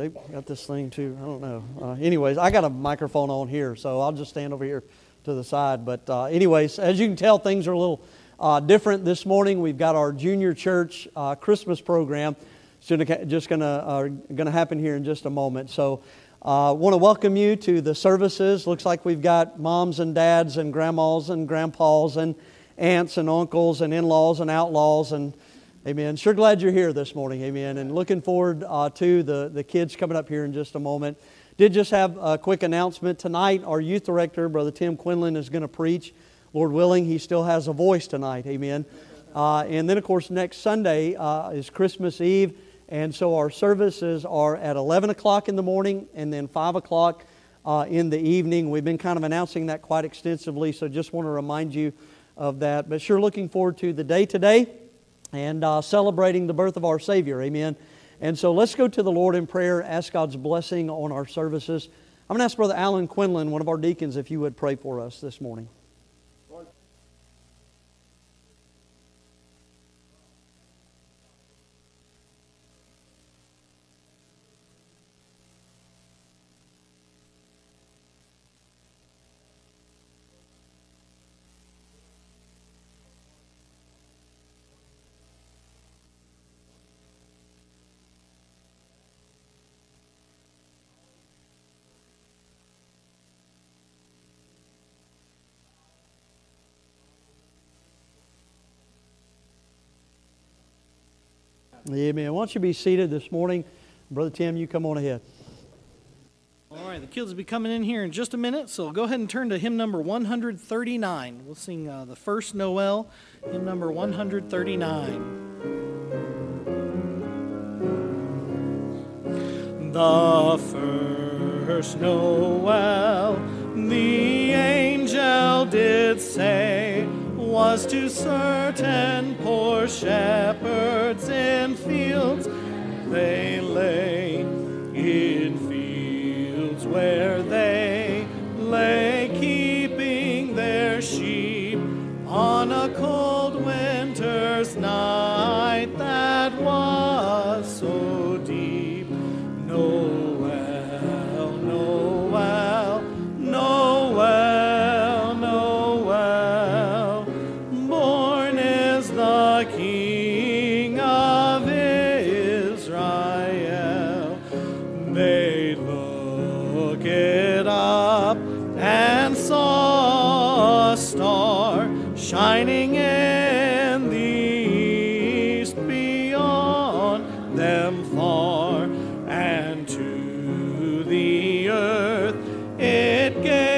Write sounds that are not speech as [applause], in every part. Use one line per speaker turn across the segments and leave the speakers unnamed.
They got this thing too. I don't know. Uh, anyways, I got a microphone on here, so I'll just stand over here to the side. But uh, anyways, as you can tell, things are a little uh, different this morning. We've got our junior church uh, Christmas program. It's just gonna uh, gonna happen here in just a moment. So. I uh, want to welcome you to the services. Looks like we've got moms and dads and grandmas and grandpas and aunts and uncles and in laws and outlaws and Amen. Sure glad you're here this morning. Amen. And looking forward uh, to the, the kids coming up here in just a moment. Did just have a quick announcement. Tonight, our youth director, Brother Tim Quinlan, is going to preach. Lord willing, he still has a voice tonight. Amen. Uh, and then, of course, next Sunday uh, is Christmas Eve. And so our services are at 11 o'clock in the morning and then 5 o'clock uh, in the evening. We've been kind of announcing that quite extensively, so just want to remind you of that. But sure looking forward to the day today and uh, celebrating the birth of our Savior. Amen. And so let's go to the Lord in prayer, ask God's blessing on our services. I'm going to ask Brother Alan Quinlan, one of our deacons, if you would pray for us this morning. Amen. Why don't you be seated this morning? Brother Tim, you come on ahead.
All right, the kids will be coming in here in just a minute, so go ahead and turn to hymn number 139. We'll sing uh, the first Noel, hymn number 139. The first Noel, the angel did say, was to certain poor shepherds in fields. They lay in fields where they lay keeping their sheep on a cold it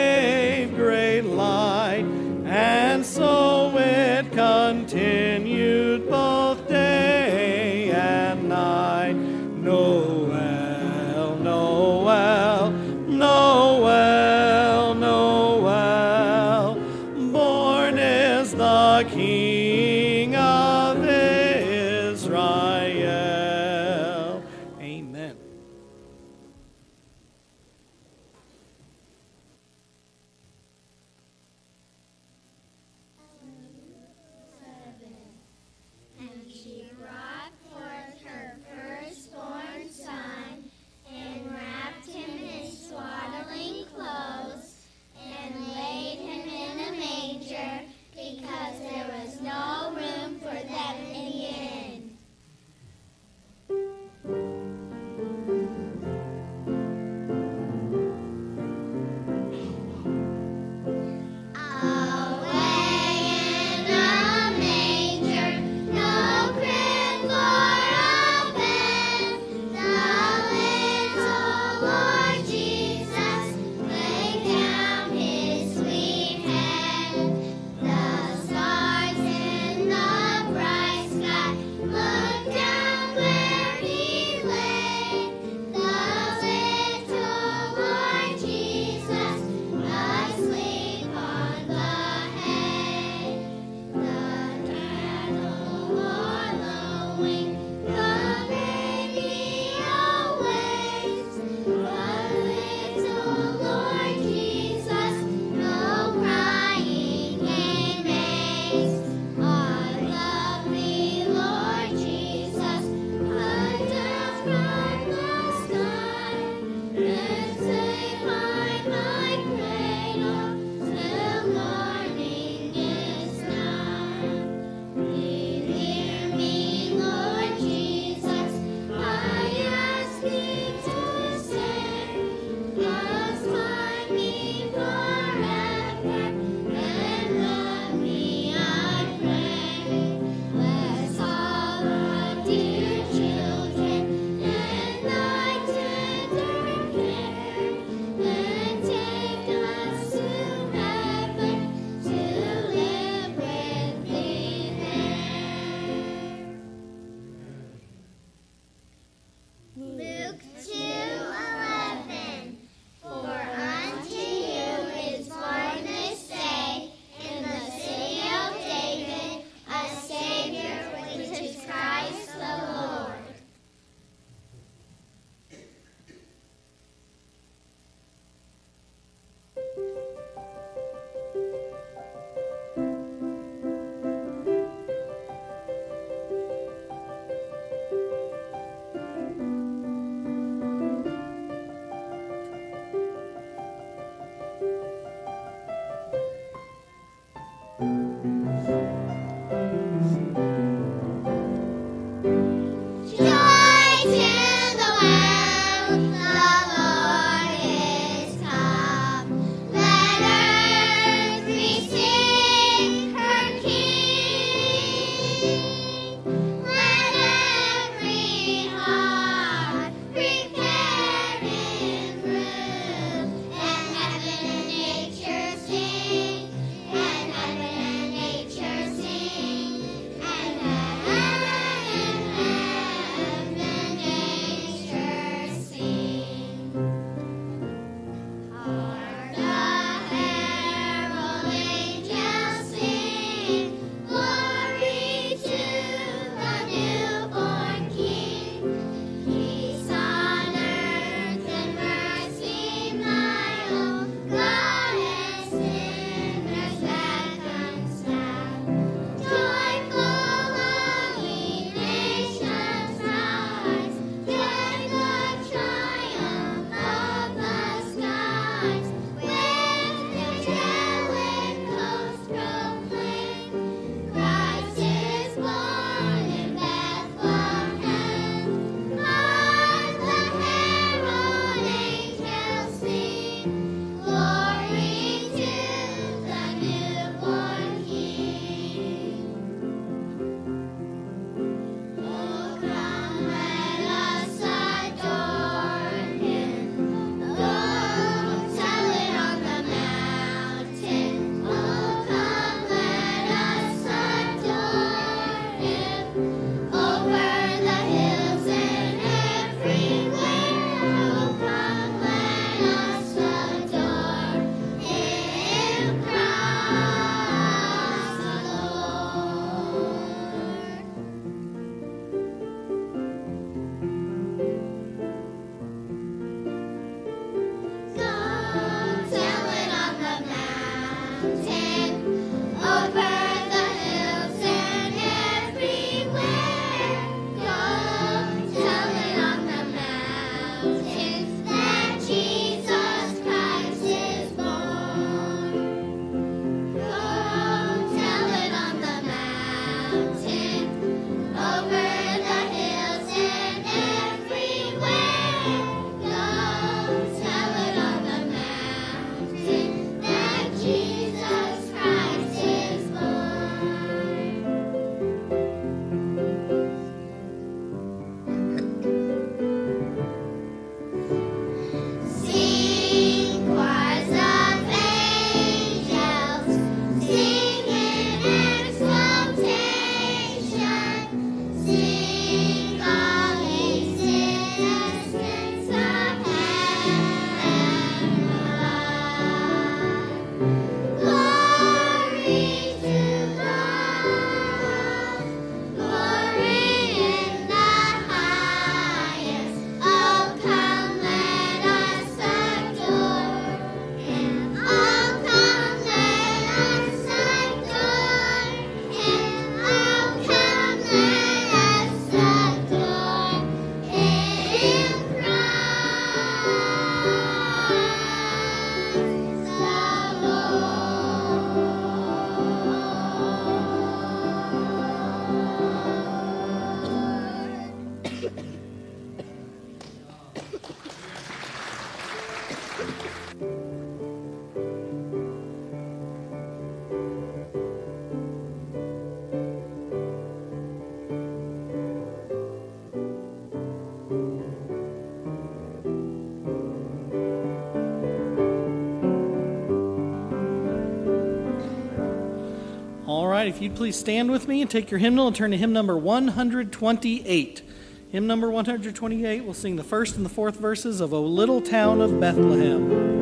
if you'd please stand with me and take your hymnal and turn to hymn number 128. Hymn number 128, we'll sing the first and the fourth verses of O Little Town of Bethlehem.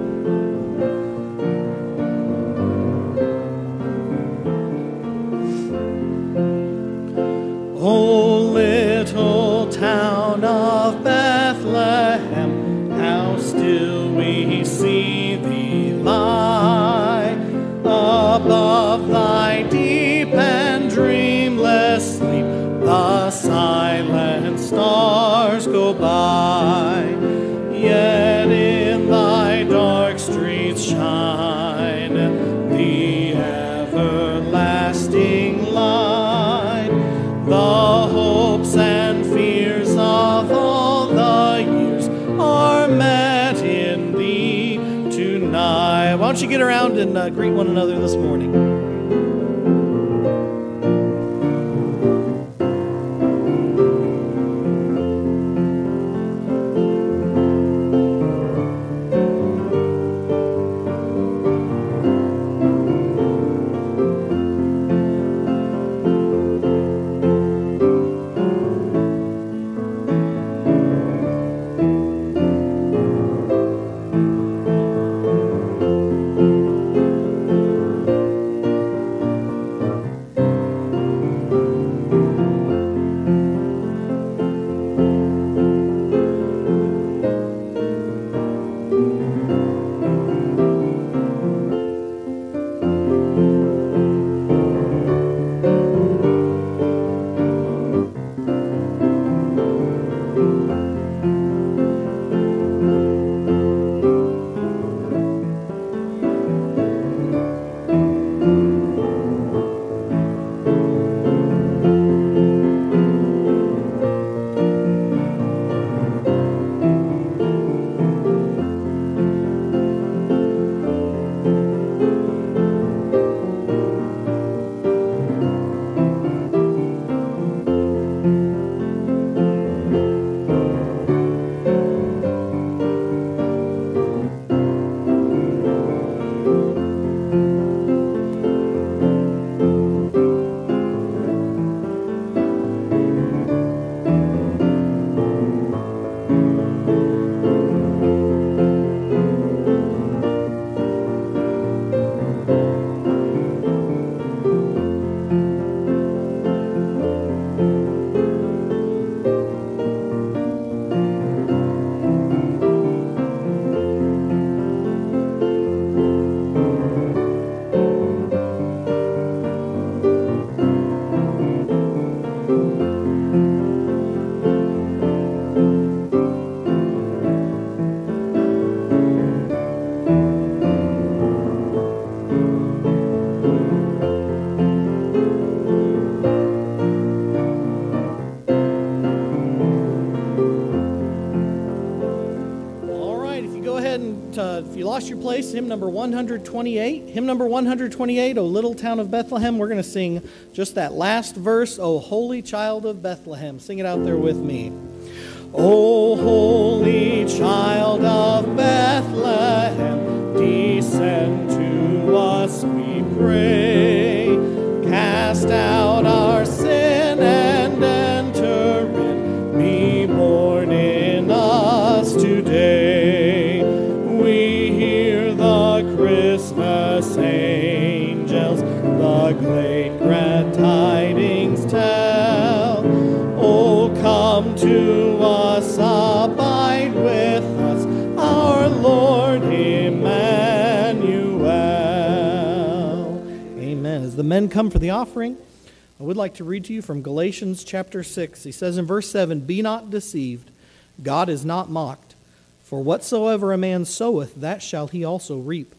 And uh, greet one another this morning? Go ahead and uh, if you lost your place, hymn number 128. Hymn number 128, O Little Town of Bethlehem. We're going to sing just that last verse, O Holy Child of Bethlehem. Sing it out there with me. O Holy Child of Bethlehem, descend to us, we pray. Cast out our men come for the offering, I would like to read to you from Galatians chapter 6. He says in verse 7 Be not deceived, God is not mocked. For whatsoever a man soweth, that shall he also reap.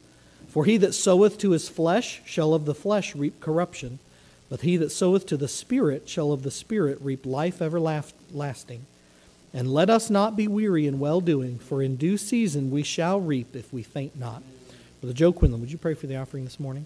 For he that soweth to his flesh shall of the flesh reap corruption, but he that soweth to the Spirit shall of the Spirit reap life everlasting. And let us not be weary in well doing, for in due season we shall reap if we faint not. Brother Joe Quinlan, would you pray for the offering this morning?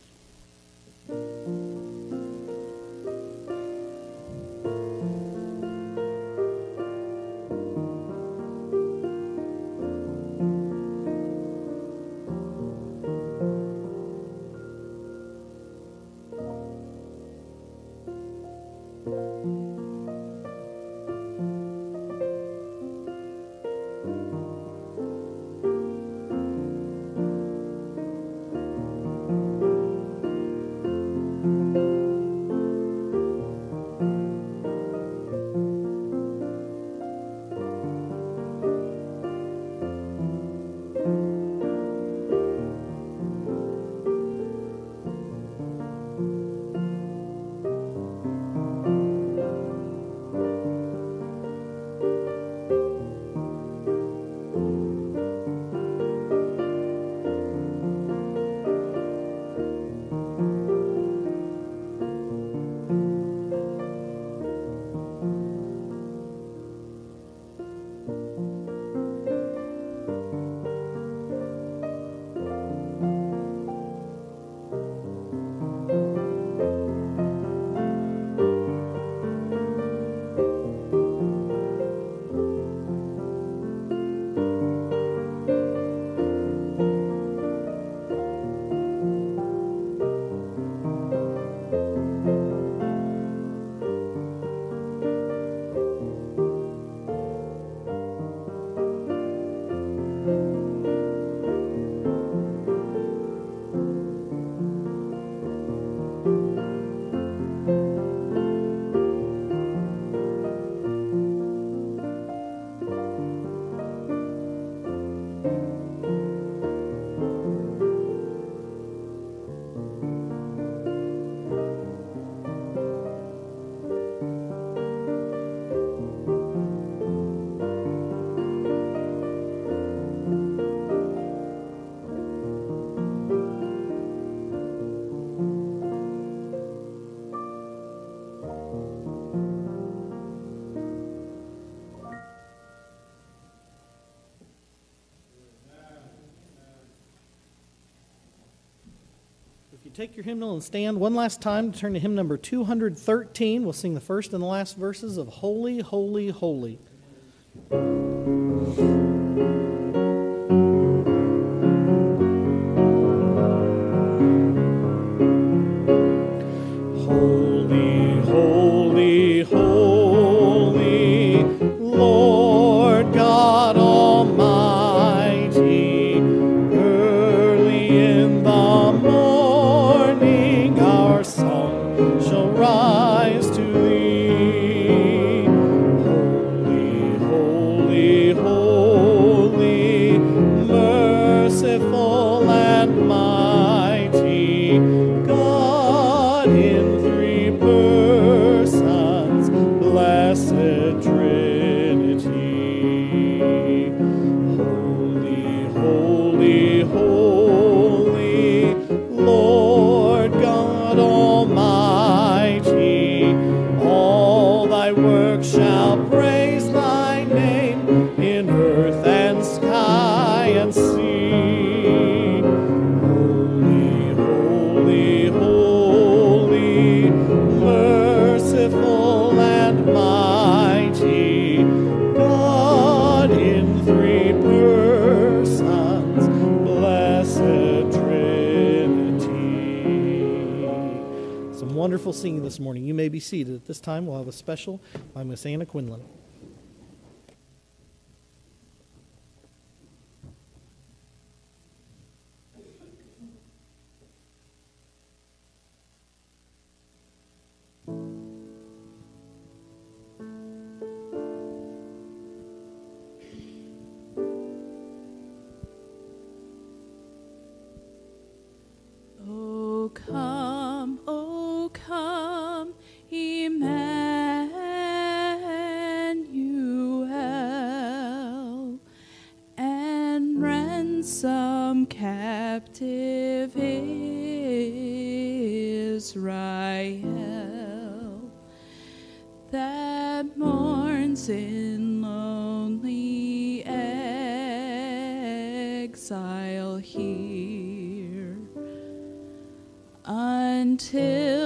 You take your hymnal and stand one last time to turn to hymn number 213, we'll sing the first and the last verses of Holy, Holy, Holy. Holy, seated. At this time, we'll have a special by Miss Anna Quinlan.
Some captive Israel that mourns in lonely exile here until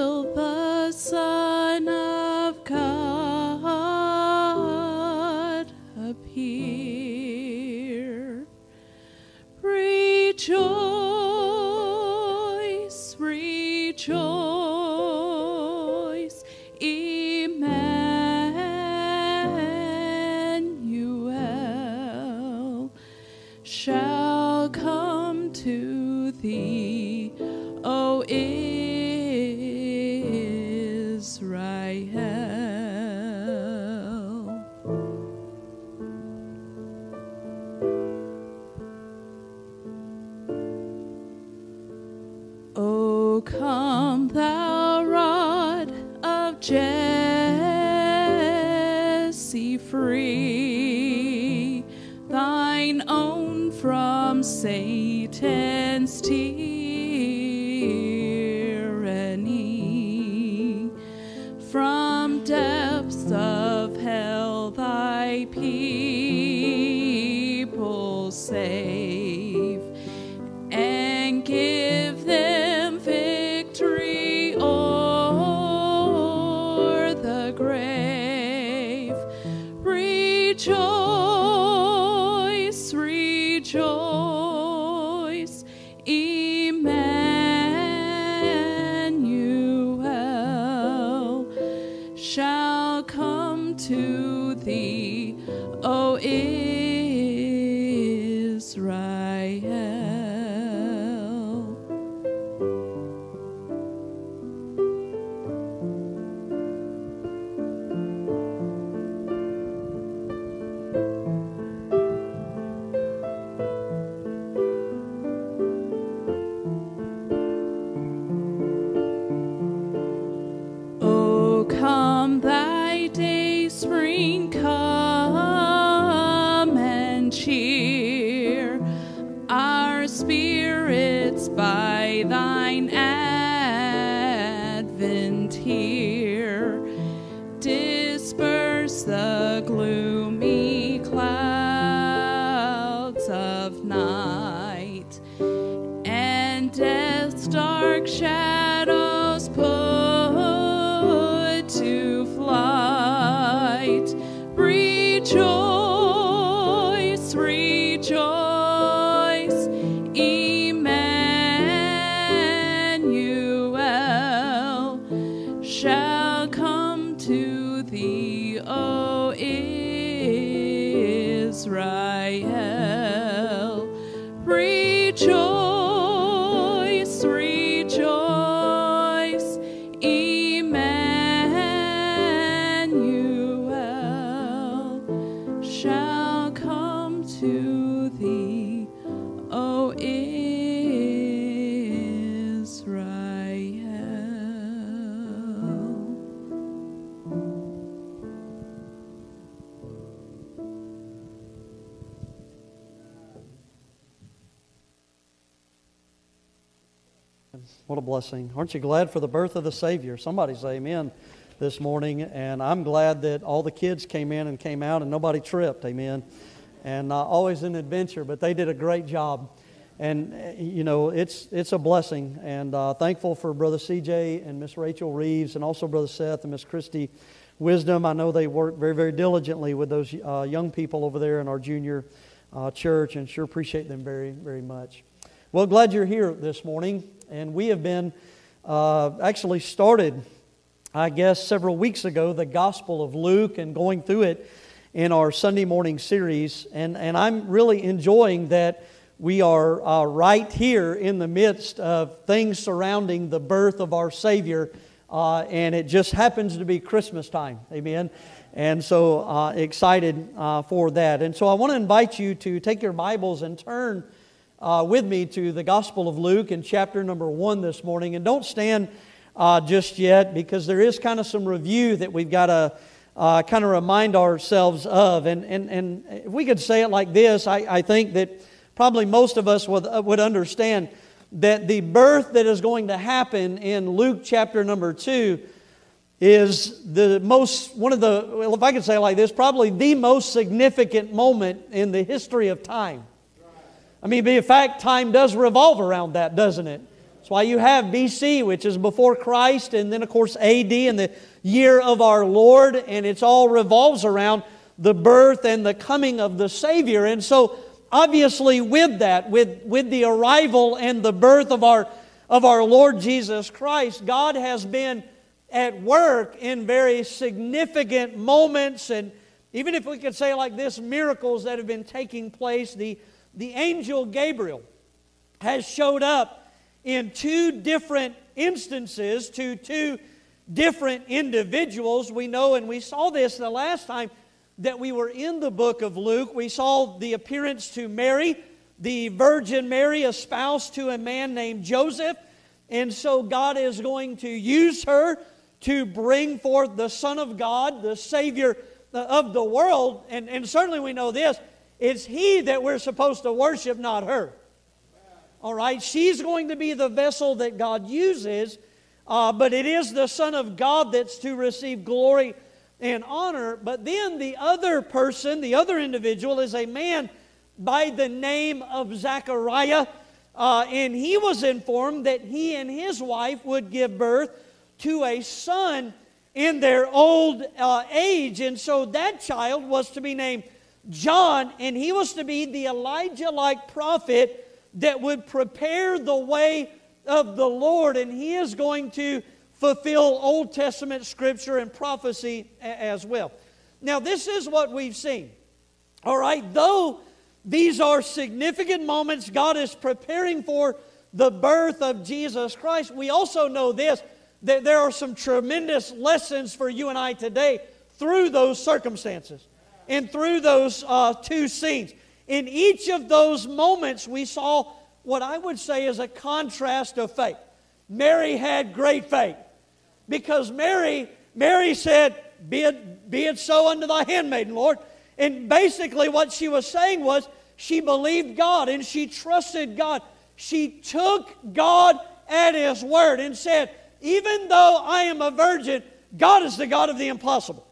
blessing. Aren't you glad for the birth of the Savior? Somebody say amen this morning. And I'm glad that all the kids came in and came out and nobody tripped. Amen. And uh, always an adventure, but they did a great job. And, uh, you know, it's, it's a blessing. And uh, thankful for Brother CJ and Miss Rachel Reeves and also Brother Seth and Miss Christy Wisdom. I know they work very, very diligently with those uh, young people over there in our junior uh, church and sure appreciate them very, very much. Well, glad you're here this morning. And we have been uh, actually started, I guess, several weeks ago, the Gospel of Luke and going through it in our Sunday morning series. And, and I'm really enjoying that we are uh, right here in the midst of things surrounding the birth of our Savior. Uh, and it just happens to be Christmas time. Amen. And so uh, excited uh, for that. And so I want to invite you to take your Bibles and turn uh, with me to the Gospel of Luke in chapter number one this morning. And don't stand uh, just yet because there is kind of some review that we've got to uh, kind of remind ourselves of. And, and, and if we could say it like this, I, I think that probably most of us would, uh, would understand that the birth that is going to happen in Luke chapter number two is the most, one of the, well, if I could say it like this, probably the most significant moment in the history of time. I mean, in fact, time does revolve around that, doesn't it? That's why you have BC, which is before Christ, and then, of course, AD and the year of our Lord, and it's all revolves around the birth and the coming of the Savior. And so, obviously, with that, with, with the arrival and the birth of our, of our Lord Jesus Christ, God has been at work in very significant moments, and even if we could say like this, miracles that have been taking place. The, the angel Gabriel has showed up in two different instances to two different individuals. We know, and we saw this the last time that we were in the book of Luke. We saw the appearance to Mary, the Virgin Mary, espoused to a man named Joseph. And so God is going to use her to bring forth the Son of God, the Savior uh, of the world. And, and certainly we know this it's He that we're supposed to worship, not her. All right, she's going to be the vessel that God uses, uh, but it is the Son of God that's to receive glory and honor. But then the other person, the other individual, is a man by the name of Zechariah. Uh, and he was informed that he and his wife would give birth to a son in their old uh, age. And so that child was to be named John, and he was to be the Elijah like prophet that would prepare the way of the Lord, and He is going to fulfill Old Testament scripture and prophecy as well. Now, this is what we've seen. All right, though these are significant moments God is preparing for the birth of Jesus Christ, we also know this that there are some tremendous lessons for you and I today through those circumstances and through those uh, two scenes. In each of those moments, we saw what I would say is a contrast of faith. Mary had great faith because Mary, Mary said, be it, be it so unto thy handmaiden, Lord. And basically, what she was saying was she believed God and she trusted God. She took God at His word and said, Even though I am a virgin, God is the God of the impossible.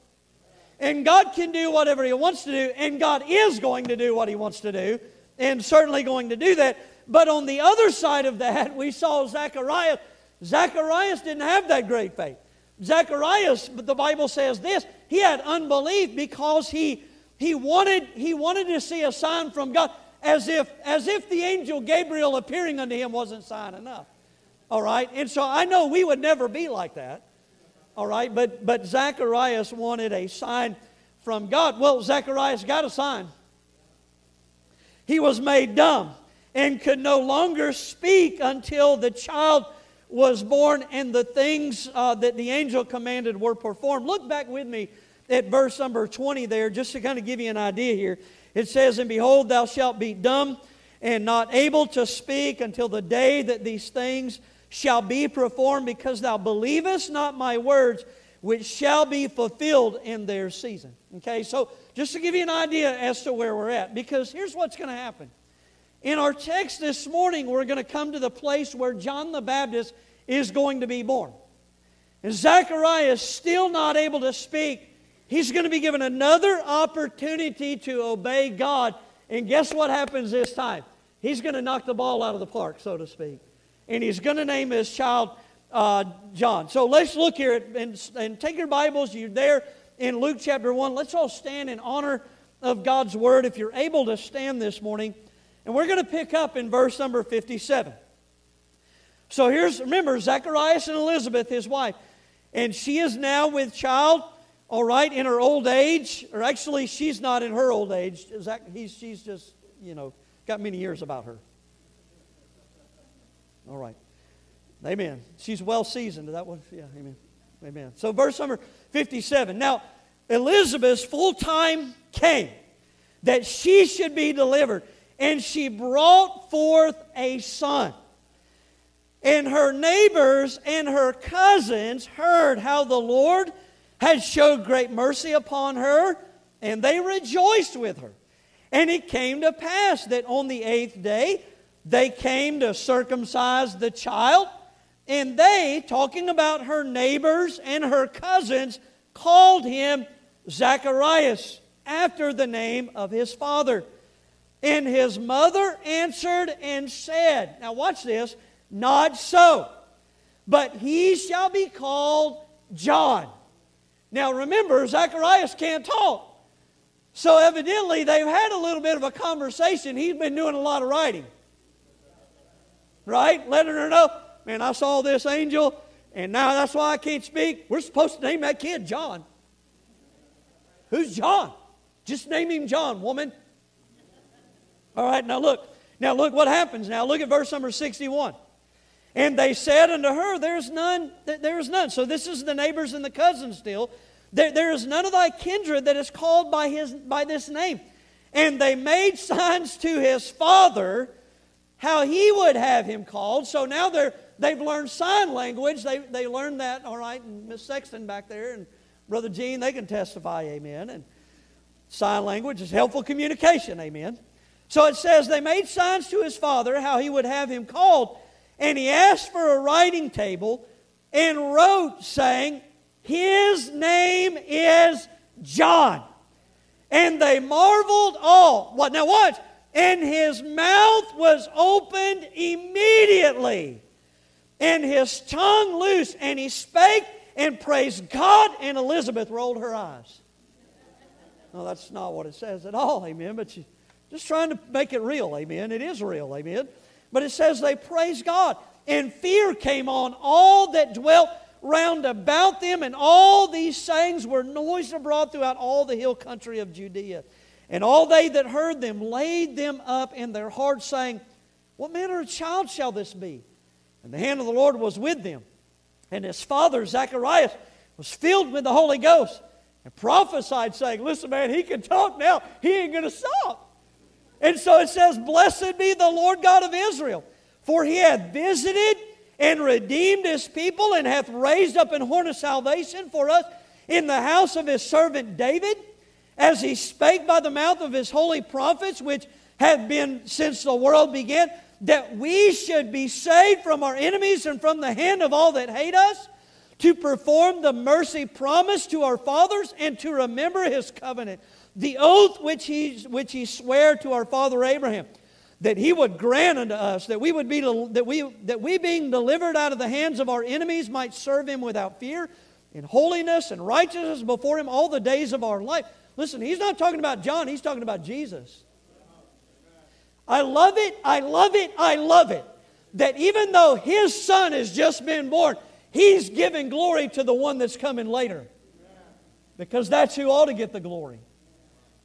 And God can do whatever He wants to do, and God is going to do what He wants to do, and certainly going to do that. But on the other side of that, we saw Zacharias. Zacharias didn't have that great faith. Zacharias, the Bible says this, he had unbelief because he, he, wanted, he wanted to see a sign from God as if, as if the angel Gabriel appearing unto him wasn't sign enough. All right? And so I know we would never be like that. All right? But, but Zacharias wanted a sign from God. Well, Zacharias got a sign. He was made dumb and could no longer speak until the child was born and the things uh, that the angel commanded were performed. Look back with me at verse number 20 there, just to kind of give you an idea here. It says, And behold, thou shalt be dumb and not able to speak until the day that these things shall be performed, because thou believest not my words, which shall be fulfilled in their season. Okay, so just to give you an idea as to where we're at, because here's what's going to happen. In our text this morning, we're going to come to the place where John the Baptist is going to be born. And Zechariah is still not able to speak. He's going to be given another opportunity to obey God. And guess what happens this time? He's going to knock the ball out of the park, so to speak. And he's going to name his child uh, John. So let's look here at, and, and take your Bibles. You're there in Luke chapter 1. Let's all stand in honor of God's word. If you're able to stand this morning, and we're going to pick up in verse number 57. So here's, remember, Zacharias and Elizabeth, his wife. And she is now with child, all right, in her old age. Or actually, she's not in her old age. Zach, he's, she's just, you know, got many years about her. All right. Amen. She's well seasoned. That one? Yeah, amen. Amen. So, verse number 57. Now, Elizabeth's full time came that she should be delivered and she brought forth a son. And her neighbors and her cousins heard how the Lord had showed great mercy upon her, and they rejoiced with her. And it came to pass that on the eighth day they came to circumcise the child, and they, talking about her neighbors and her cousins, called him Zacharias after the name of his father. And his mother answered and said, Now watch this. Not so, but he shall be called John. Now remember, Zacharias can't talk. So evidently they've had a little bit of a conversation. He's been doing a lot of writing. Right? Letting her know, man, I saw this angel, and now that's why I can't speak. We're supposed to name that kid John. Who's John? Just name him John, woman. All right, now look. Now look what happens now. Look at verse number 61. And they said unto her, There's none, there is none. So this is the neighbors and the cousins still. There, there is none of thy kindred that is called by, his, by this name. And they made signs to his father how he would have him called. So now they're, they've learned sign language. They, they learned that, all right, and Miss Sexton back there and Brother Gene, they can testify, amen. And sign language is helpful communication, amen. So it says, they made signs to his father how he would have him called. And he asked for a writing table and wrote, saying, His name is John. And they marveled all. What now watch. And his mouth was opened immediately, and his tongue loose, and he spake and praised God, and Elizabeth rolled her eyes. No, that's not what it says at all, amen. But just trying to make it real, amen. It is real, amen. But it says they praised God, and fear came on all that dwelt round about them, and all these sayings were noised abroad throughout all the hill country of Judea. And all they that heard them laid them up in their hearts, saying, What manner of child shall this be? And the hand of the Lord was with them. And his father, Zacharias, was filled with the Holy Ghost and prophesied, saying, Listen, man, he can talk now. He ain't going to stop. And so it says, Blessed be the Lord God of Israel, for he hath visited and redeemed his people and hath raised up an horn of salvation for us in the house of his servant David, as he spake by the mouth of his holy prophets, which have been since the world began, that we should be saved from our enemies and from the hand of all that hate us, to perform the mercy promised to our fathers, and to remember his covenant the oath which he, which he sware to our father Abraham, that he would grant unto us that we would be that we that we being delivered out of the hands of our enemies might serve him without fear, in holiness and righteousness before him all the days of our life. Listen, he's not talking about John, he's talking about Jesus. I love it, I love it, I love it. That even though his son has just been born, he's giving glory to the one that's coming later. Because that's who ought to get the glory.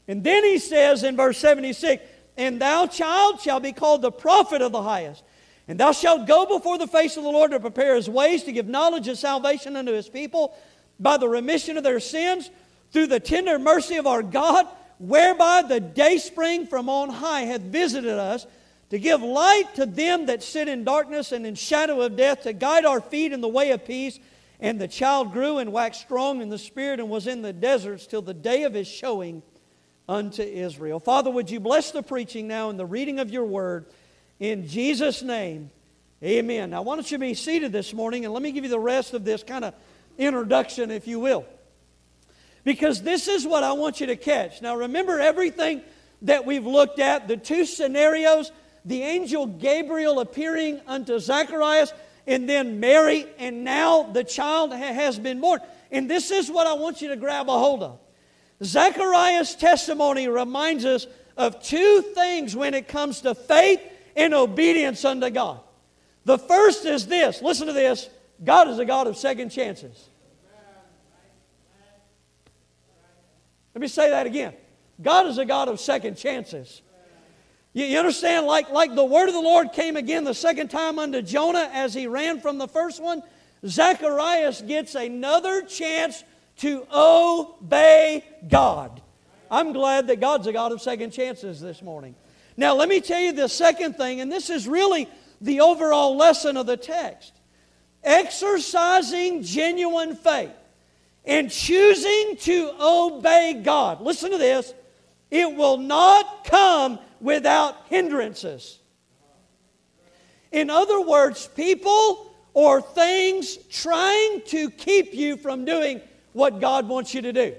And then he says in verse 76 And thou, child, shall be called the prophet of the highest. And thou shalt go before the face of the Lord to prepare his ways, to give knowledge of salvation unto his people by the remission of their sins, through the tender mercy of our God, whereby the day spring from on high hath visited us, to give light to them that sit in darkness and in shadow of death, to guide our feet in the way of peace. And the child grew and waxed strong in the spirit and was in the deserts till the day of his showing unto Israel. Father, would you bless the preaching now and the reading of your word in Jesus' name? Amen. Now, why don't you be seated this morning and let me give you the rest of this kind of introduction, if you will. Because this is what I want you to catch. Now, remember everything that we've looked at, the two scenarios the angel Gabriel appearing unto Zacharias, and then Mary, and now the child has been born. And this is what I want you to grab a hold of. Zechariah's testimony reminds us of two things when it comes to faith and obedience unto God. The first is this listen to this God is a God of second chances. Let me say that again. God is a God of second chances. You, you understand? Like, like the word of the Lord came again the second time unto Jonah as he ran from the first one, Zacharias gets another chance to obey God. I'm glad that God's a God of second chances this morning. Now, let me tell you the second thing, and this is really the overall lesson of the text. Exercising genuine faith and choosing to obey God. Listen to this. It will not come without hindrances. In other words, people or things trying to keep you from doing what God wants you to do.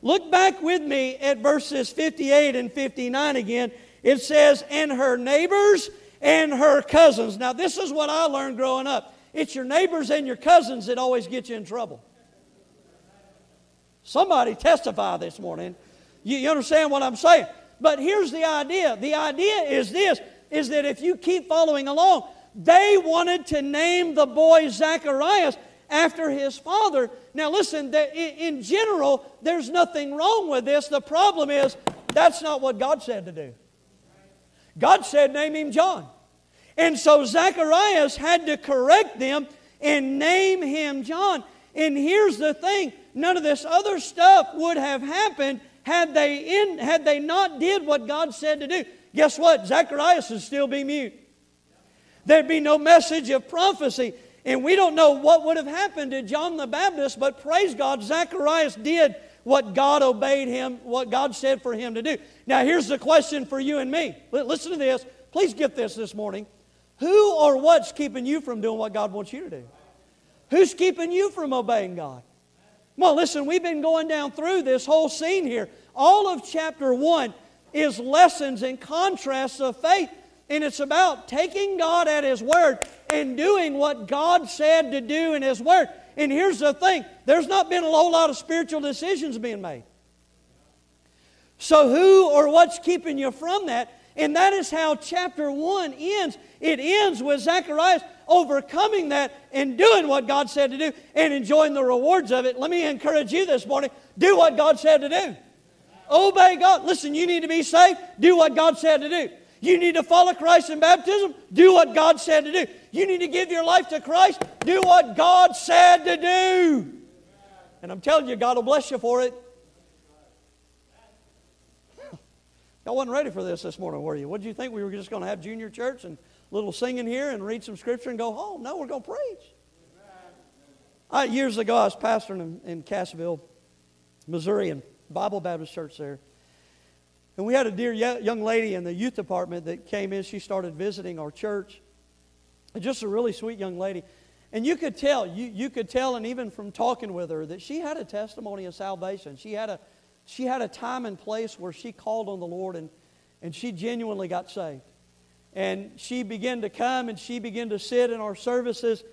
Look back with me at verses 58 and 59 again. It says, And her neighbors and her cousins. Now, this is what I learned growing up it's your neighbors and your cousins that always get you in trouble. Somebody testify this morning. You, you understand what I'm saying? But here's the idea the idea is this is that if you keep following along, they wanted to name the boy Zacharias after his father. Now, listen, in general, there's nothing wrong with this. The problem is that's not what God said to do. God said, name him John. And so Zacharias had to correct them and name him John. And here's the thing none of this other stuff would have happened had they, in, had they not did what God said to do. Guess what? Zacharias would still be mute. There'd be no message of prophecy. And we don't know what would have happened to John the Baptist, but praise God, Zacharias did what God obeyed him, what God said for him to do. Now, here's the question for you and me. Listen to this. Please get this this morning. Who or what's keeping you from doing what God wants you to do? Who's keeping you from obeying God? Well, listen, we've been going down through this whole scene here. All of chapter 1 is lessons and contrasts of faith. And it's about taking God at His word and doing what God said to do in His word. And here's the thing there's not been a whole lot of spiritual decisions being made. So, who or what's keeping you from that? And that is how chapter 1 ends. It ends with Zacharias overcoming that and doing what God said to do and enjoying the rewards of it. Let me encourage you this morning do what God said to do. Obey God. Listen, you need to be saved, do what God said to do. You need to follow Christ in baptism, do what God said to do. You need to give your life to Christ, do what God said to do. And I'm telling you, God will bless you for it. [laughs] Y'all wasn't ready for this this morning, were you? What did you think? We were just going to have junior church and little singing here and read some scripture and go home? No, we're going to preach. I, years ago, I was pastoring in, in Cassville, Missouri, and Bible Baptist Church there. And we had a dear young lady in the youth department that came in. She started visiting our church. Just a really sweet young lady. And you could tell, you, you could tell, and even from talking with her, that she had a testimony of salvation. She had a, she had a time and place where she called on the Lord and, and she genuinely got saved. And she began to come and she began to sit in our services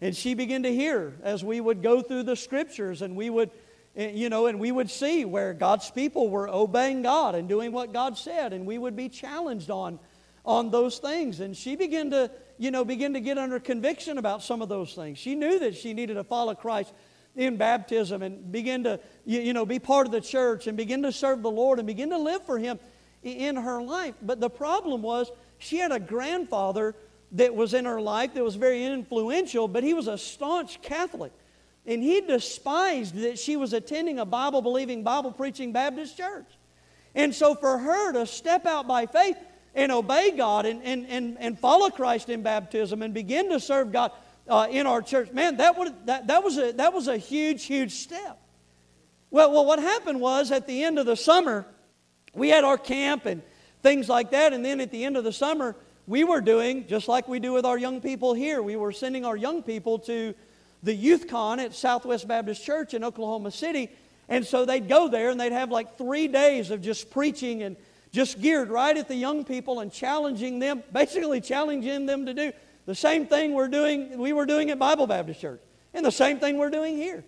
and she began to hear as we would go through the scriptures and we would, eh, you know, and we would see where God's people were obeying God and doing what God said and we would be challenged on, on those things. And she began to, you know, begin to get under conviction about some of those things. She knew that she needed to follow Christ in baptism and begin to, you know, be part of the church and begin to serve the Lord and begin to live for Him in her life. But the problem was she had a grandfather that was in her life that was very influential, but he was a staunch Catholic. And he despised that she was attending a Bible believing, Bible preaching Baptist church. And so for her to step out by faith and obey God and, and, and, and follow Christ in baptism and begin to serve God uh, in our church. Man, that, would, that, that, was a, that was a huge, huge step. Well, well, what happened was at the end of the summer, we had our camp and things like that. And then at the end of the summer, we were doing, just like we do with our young people here, we were sending our young people to the youth con at Southwest Baptist Church in Oklahoma City. And so they'd go there and they'd have like three days of just preaching and just geared right at the young people and challenging them, [laughs] basically challenging them to do the same thing we're doing, we were doing at Bible Baptist Church, and the same thing we're doing here.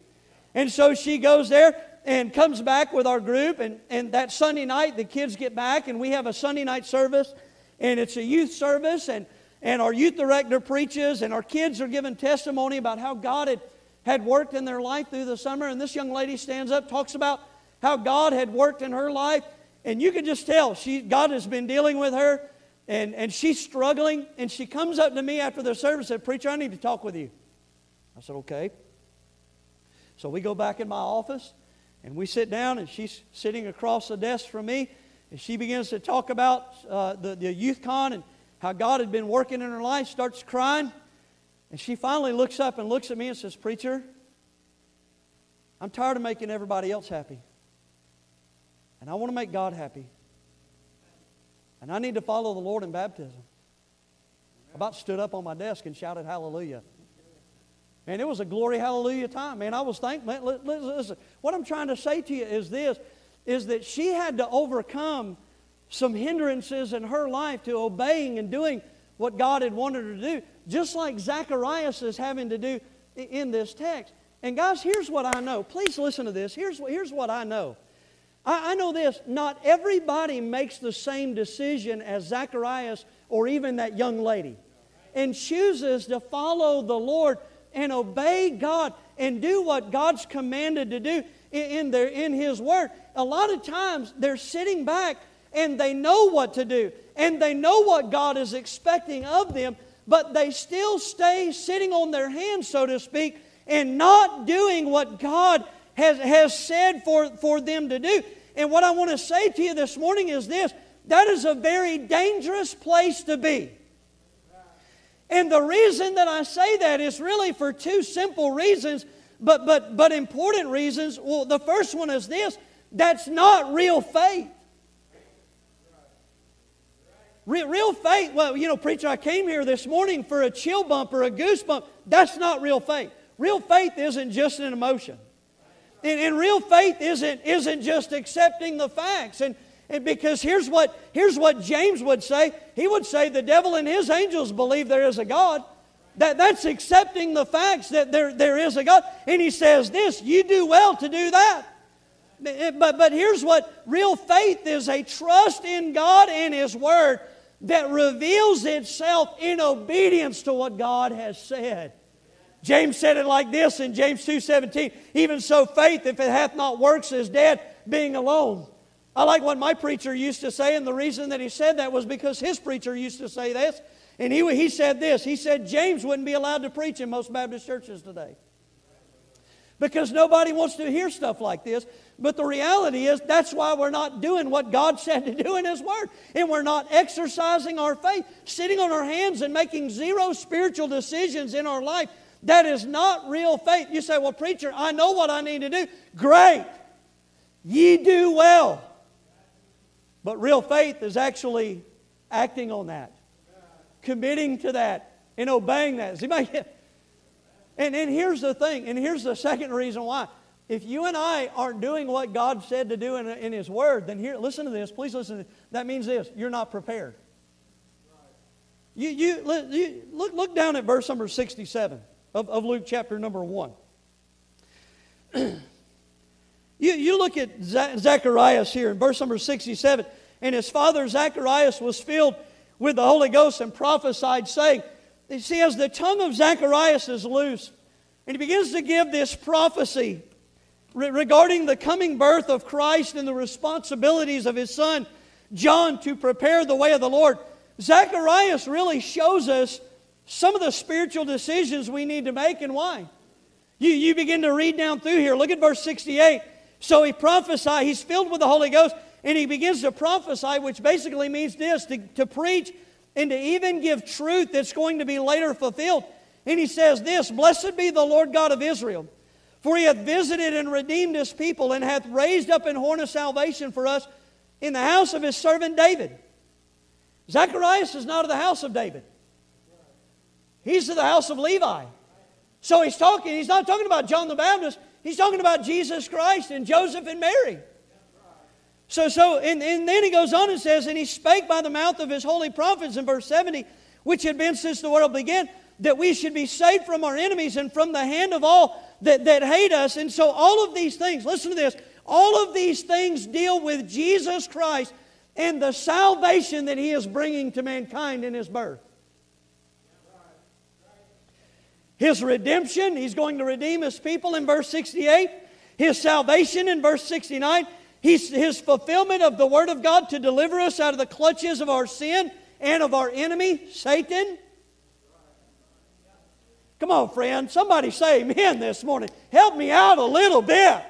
And so she goes there and comes back with our group, and, and that Sunday night, the kids get back, and we have a Sunday night service, and it's a youth service, and, and our youth director preaches, and our kids are giving testimony about how God had, had worked in their life through the summer. And this young lady stands up, talks about how God had worked in her life, and you can just tell she, God has been dealing with her and, and she's struggling, and she comes up to me after the service and said, Preacher, I need to talk with you. I said, Okay. So we go back in my office, and we sit down, and she's sitting across the desk from me, and she begins to talk about uh, the, the youth con and how God had been working in her life, starts crying, and she finally looks up and looks at me and says, Preacher, I'm tired of making everybody else happy. And I want to make God happy. And I need to follow the Lord in baptism. I about stood up on my desk and shouted hallelujah. And it was a glory hallelujah time. Man, I was thankful. Listen, what I'm trying to say to you is this, is that she had to overcome some hindrances in her life to obeying and doing what God had wanted her to do, just like Zacharias is having to do in this text. And guys, here's what I know. Please listen to this. Here's, here's what I know. I, I know this. Not everybody makes the same decision as Zacharias or even that young lady and chooses to follow the Lord and obey God and do what God's commanded to do in, their, in His Word. A lot of times they're sitting back and they know what to do and they know what God is expecting of them, but they still stay sitting on their hands, so to speak, and not doing what God has, has said for, for them to do. And what I want to say to you this morning is this that is a very dangerous place to be. And the reason that I say that is really for two simple reasons, but, but, but important reasons. Well, the first one is this that's not real faith. Real, real faith, well, you know, preacher, I came here this morning for a chill bump or a goosebump. That's not real faith. Real faith isn't just an emotion. And, and real faith isn't, isn't just accepting the facts. And, and because here's what, here's what James would say he would say the devil and his angels believe there is a God. That, that's accepting the facts that there, there is a God. And he says this you do well to do that. But, but here's what real faith is a trust in God and His Word that reveals itself in obedience to what God has said. James said it like this in James 2:17, even so faith if it hath not works is dead being alone. I like what my preacher used to say and the reason that he said that was because his preacher used to say this and he, he said this, he said James wouldn't be allowed to preach in most Baptist churches today. Because nobody wants to hear stuff like this. But the reality is, that's why we're not doing what God [laughs] said to do in His Word. And we're not exercising our faith, sitting on our hands and making zero spiritual decisions in our life. That is not real faith. You say, Well, preacher, I know what I need to do. Great. Ye do well. But real faith is actually acting on that, committing to that, and obeying that. Anybody get and, and here's the thing, and here's the second reason why. If you and I aren't doing what God said to do in, in His Word, then here, listen to this. Please listen this. That means this you're not prepared. You, you, you look, look down at verse number 67 of, of Luke chapter number 1. [clears throat] you, you look at Zacharias here in verse number 67, and his father Zacharias was filled with the Holy Ghost and prophesied, saying, you see, as the tongue of Zacharias is loose, and he begins to give this prophecy re- regarding the coming birth of Christ and the responsibilities of his son, John, to prepare the way of the Lord, Zacharias really shows us some of the spiritual decisions we need to make and why. You, you begin to read down through here. Look at verse 68. So he prophesied, he's filled with the Holy Ghost, and he begins to prophesy, which basically means this to, to preach and to even give truth that's going to be later fulfilled. And he says this Blessed be the Lord God of Israel, for he hath visited and redeemed his people, and hath raised up an horn of salvation for us in the house of his servant David. Zacharias is not of the house of David, he's of the house of Levi. So he's talking, he's not talking about John the Baptist, he's talking about Jesus Christ and Joseph and Mary. So, so and, and then he goes on and says, And he spake by the mouth of his holy prophets in verse 70, which had been since the world began, that we should be saved from our enemies and from the hand of all that, that hate us. And so, all of these things, listen to this, all of these things deal with Jesus Christ and the salvation that he is bringing to mankind in his birth. His redemption, he's going to redeem his people in verse 68. His salvation in verse 69 He's, his fulfillment of the Word of God to deliver us out of the clutches of our sin and of our enemy, Satan. Come on, friend. Somebody say amen this morning. Help me out a little bit.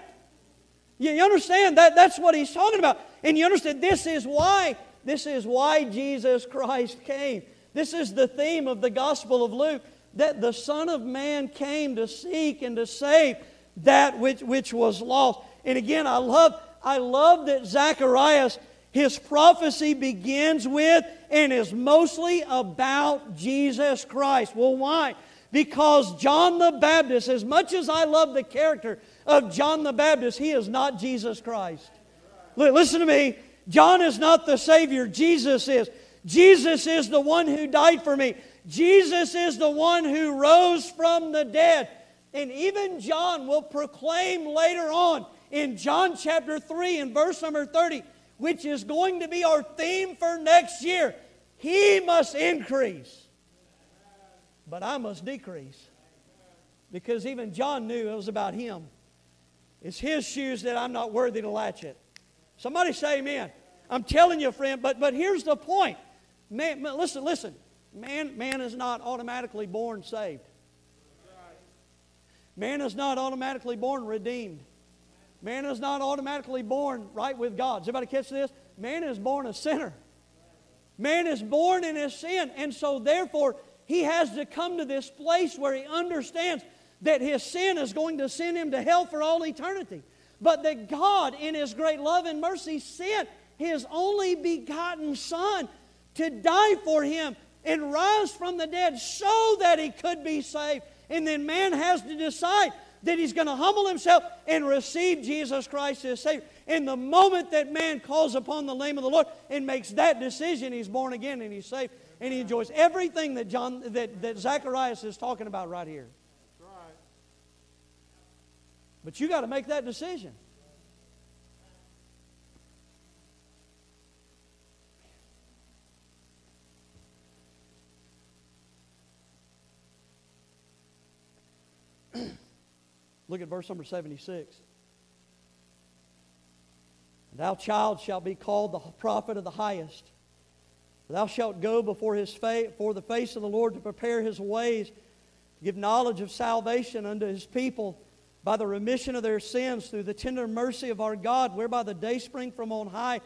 You, you understand that that's what he's talking about. And you understand this is why this is why Jesus Christ came. This is the theme of the Gospel of Luke that the Son of Man came to seek and to save that which, which was lost. And again, I love I love that Zacharias, his prophecy begins with and is mostly about Jesus Christ. Well, why? Because John the Baptist, as much as I love the character of John the Baptist, he is not Jesus Christ. Listen to me. John is not the Savior, Jesus is. Jesus is the one who died for me. Jesus is the one who rose from the dead. And even John will proclaim later on in John chapter 3 and verse number 30, which is going to be our theme for next year. He must increase, but I must decrease. Because even John knew it was about him. It's his shoes that I'm not worthy to latch it. Somebody say amen. I'm telling you, friend, but, but here's the point. Man, listen, listen. Man, man is not automatically born saved. Man is not automatically born redeemed. Man is not automatically born right with God. Does everybody catch this? Man is born a sinner. Man is born in his sin. And so, therefore, he has to come to this place where he understands that his sin is going to send him to hell for all eternity. But that God, in his great love and mercy, sent his only begotten Son to die for him and rise from the dead so that he could be saved. And then man has to decide that he's going to humble himself and receive Jesus Christ as Savior. And the moment that man calls upon the name of the Lord and makes that decision, he's born again and he's saved and he enjoys everything that John that, that Zacharias is talking about right here. Right. But you got to make that decision. Look at verse number 76. Thou child shalt be called the prophet of the highest. Thou shalt go before his face, for the face of the Lord to prepare his ways, to give knowledge of salvation unto his people by the remission of their sins through the tender mercy of our God, whereby the day spring from on high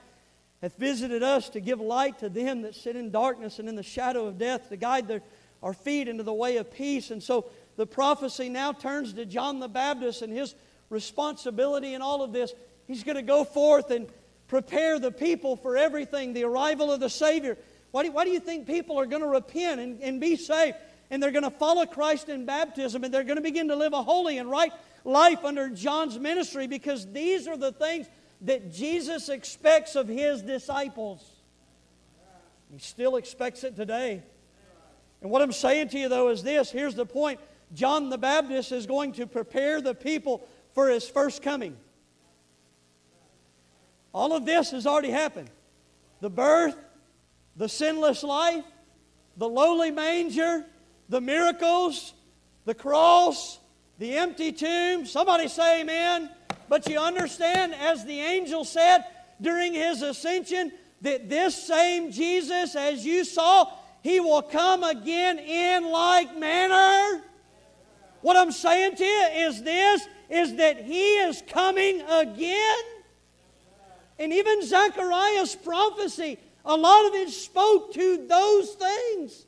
hath visited us to give light to them that sit in darkness and in the shadow of death, to guide their, our feet into the way of peace. And so the prophecy now turns to John the Baptist and his responsibility in all of this. He's going to go forth and prepare the people for everything, the arrival of the Savior. Why do, why do you think people are going to repent and, and be saved? And they're going to follow Christ in baptism and they're going to begin to live a holy and right life under John's ministry because these are the things that Jesus expects of his disciples. He still expects it today. And what I'm saying to you, though, is this here's the point John the Baptist is going to prepare the people for his first coming. All of this has already happened the birth, the sinless life, the lowly manger, the miracles, the cross, the empty tomb. Somebody say amen. But you understand, as the angel said during his ascension, that this same Jesus, as you saw, he will come again in like manner. What I'm saying to you is this is that he is coming again. And even Zechariah's prophecy, a lot of it spoke to those things.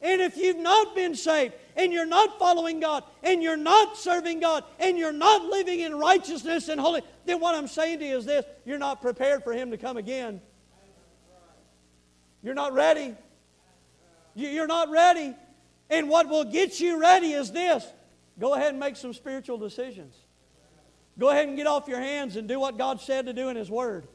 And if you've not been saved, and you're not following God, and you're not serving God, and you're not living in righteousness and holy, then what I'm saying to you is this you're not prepared for Him to come again. You're not ready. You're not ready. And what will get you ready is this Go ahead and make some spiritual decisions. Go ahead and get off your hands and do what God said to do in His Word.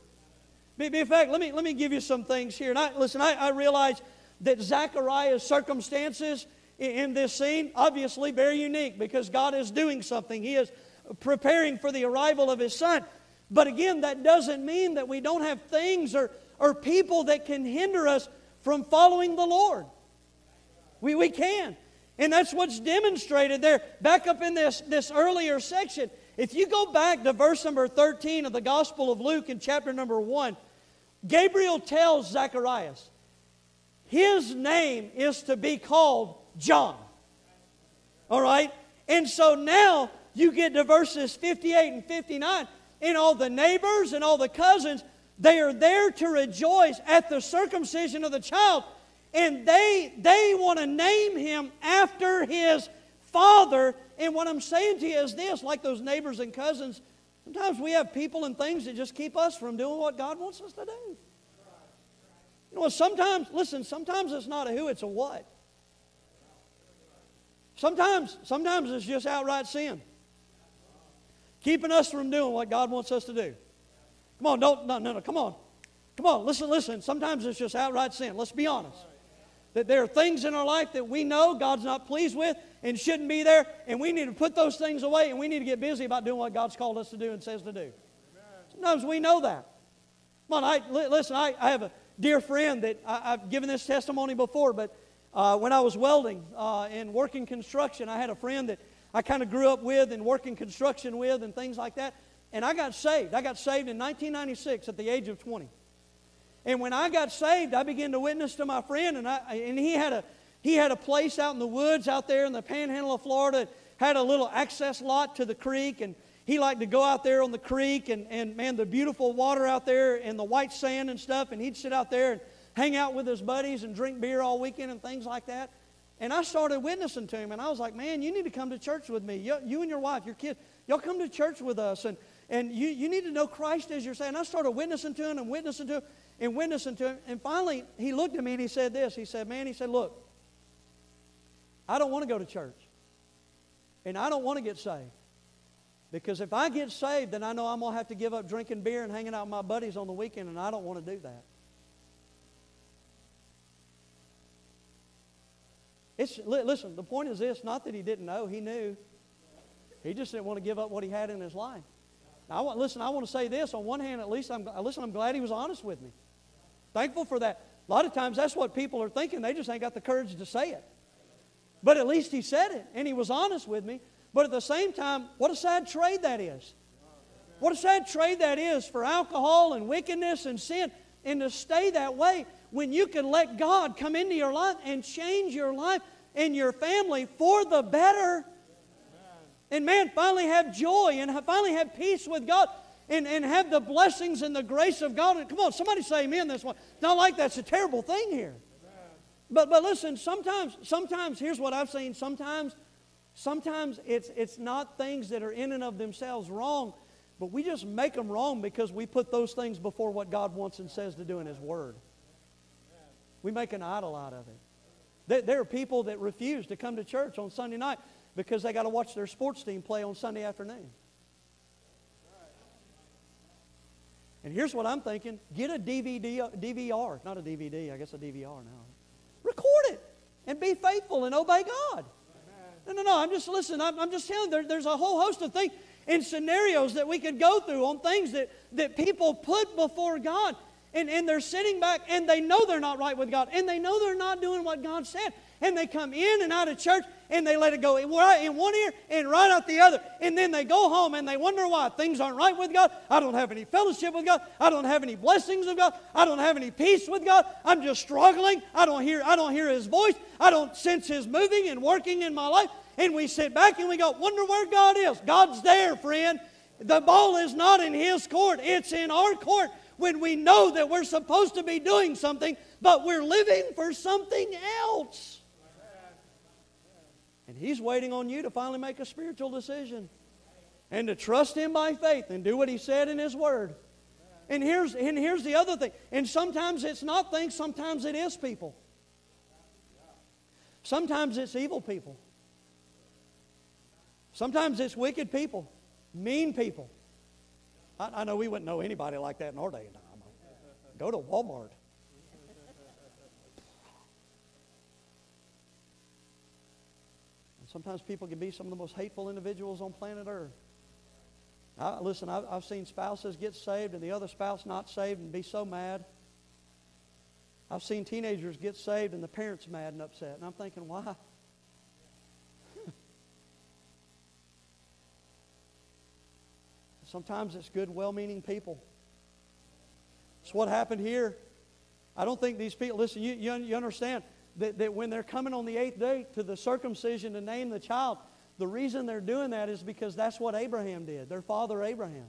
In fact, let me, let me give you some things here. And I, listen, I, I realize that Zechariah's circumstances in, in this scene, obviously very unique because God is doing something. He is preparing for the arrival of His Son. But again, that doesn't mean that we don't have things or, or people that can hinder us from following the Lord. We, we can. And that's what's demonstrated there. Back up in this, this earlier section, if you go back to verse number 13 of the Gospel of Luke in chapter number 1, Gabriel tells Zacharias, his name is to be called John. All right? And so now you get to verses 58 and 59, and all the neighbors and all the cousins, they are there to rejoice at the circumcision of the child and they, they want to name him after his father. And what I'm saying to you is this like those neighbors and cousins, sometimes we have people and things that just keep us from doing what God wants us to do. You know, sometimes, listen, sometimes it's not a who, it's a what. Sometimes, sometimes it's just outright sin. Keeping us from doing what God wants us to do. Come on, don't, no, no, no, come on. Come on, listen, listen. Sometimes it's just outright sin. Let's be honest. That there are things in our life that we know God's not pleased with and shouldn't be there, and we need to put those things away and we need to get busy about doing what God's called us to do and says to do. Sometimes we know that. Come on, I, listen, I, I have a dear friend that I, have given this testimony before, but uh, when I was welding uh, and working construction, I had a friend that I kind of grew up with and working construction with and things like that. And I got saved. I got saved in 1996 at the age of 20. And when I got saved, I began to witness to my friend, and, I, and he, had a, he had a place out in the woods out there in the panhandle of Florida, had a little access lot to the creek, and he liked to go out there on the creek and, and man, the beautiful water out there and the white sand and stuff, and he'd sit out there and hang out with his buddies and drink beer all weekend and things like that. And I started witnessing to him, and I was like, man, you need to come to church with me. You, you and your wife, your kids, y'all come to church with us, and, and you, you need to know Christ as you're saying. I started witnessing to him and witnessing to him and witnessing to him. And finally, he looked at me and he said this. He said, Man, he said, Look, I don't want to go to church. And I don't want to get saved. Because if I get saved, then I know I'm going to have to give up drinking beer and hanging out with my buddies on the weekend, and I don't want to do that. It's, listen, the point is this not that he didn't know, he knew. He just didn't want to give up what he had in his life. Now, I want, listen, I want to say this. On one hand, at least, I'm, listen, I'm glad he was honest with me. Thankful for that. A lot of times that's what people are thinking. They just ain't got the courage to say it. But at least he said it, and he was honest with me. But at the same time, what a sad trade that is. What a sad trade that is for alcohol and wickedness and sin, and to stay that way when you can let God come into your life and change your life and your family for the better. And man, finally have joy and finally have peace with God and, and have the blessings and the grace of God. Come on, somebody say amen this one. Not like that's a terrible thing here. But, but listen, sometimes, sometimes, here's what I've seen. Sometimes, sometimes it's, it's not things that are in and of themselves wrong, but we just make them wrong because we put those things before what God wants and says to do in His Word. We make an idol out of it. There, there are people that refuse to come to church on Sunday night because they got to watch their sports team play on Sunday afternoon. And here's what I'm thinking get a DVD, DVR, uh, not a DVD, I guess a DVR now. Record it and be faithful and obey God. No, no, no. I'm just listening. I'm, I'm just telling there, there's a whole host of things and scenarios that we could go through on things that, that people put before God. And, and they're sitting back and they know they're not right with God. And they know they're not doing what God said. And they come in and out of church and they let it go in one ear and right out the other. And then they go home and they wonder why things aren't right with God. I don't have any fellowship with God. I don't have any blessings of God. I don't have any peace with God. I'm just struggling. I don't hear, I don't hear His voice. I don't sense His moving and working in my life. And we sit back and we go, wonder where God is. God's there, friend. The ball is not in His court, it's in our court when we know that we're supposed to be doing something, but we're living for something else. And He's waiting on you to finally make a spiritual decision and to trust Him by faith and do what He said in His Word. And here's, and here's the other thing. And sometimes it's not things, sometimes it is people. Sometimes it's evil people. Sometimes it's wicked people, mean people. I, I know we wouldn't know anybody like that in our day and time. Go to Walmart. Sometimes people can be some of the most hateful individuals on planet Earth. I, listen, I've, I've seen spouses get saved and the other spouse not saved and be so mad. I've seen teenagers get saved and the parents mad and upset. And I'm thinking, why? Sometimes it's good, well meaning people. It's what happened here. I don't think these people, listen, you, you, you understand that, that when they're coming on the eighth day to the circumcision to name the child, the reason they're doing that is because that's what Abraham did, their father Abraham.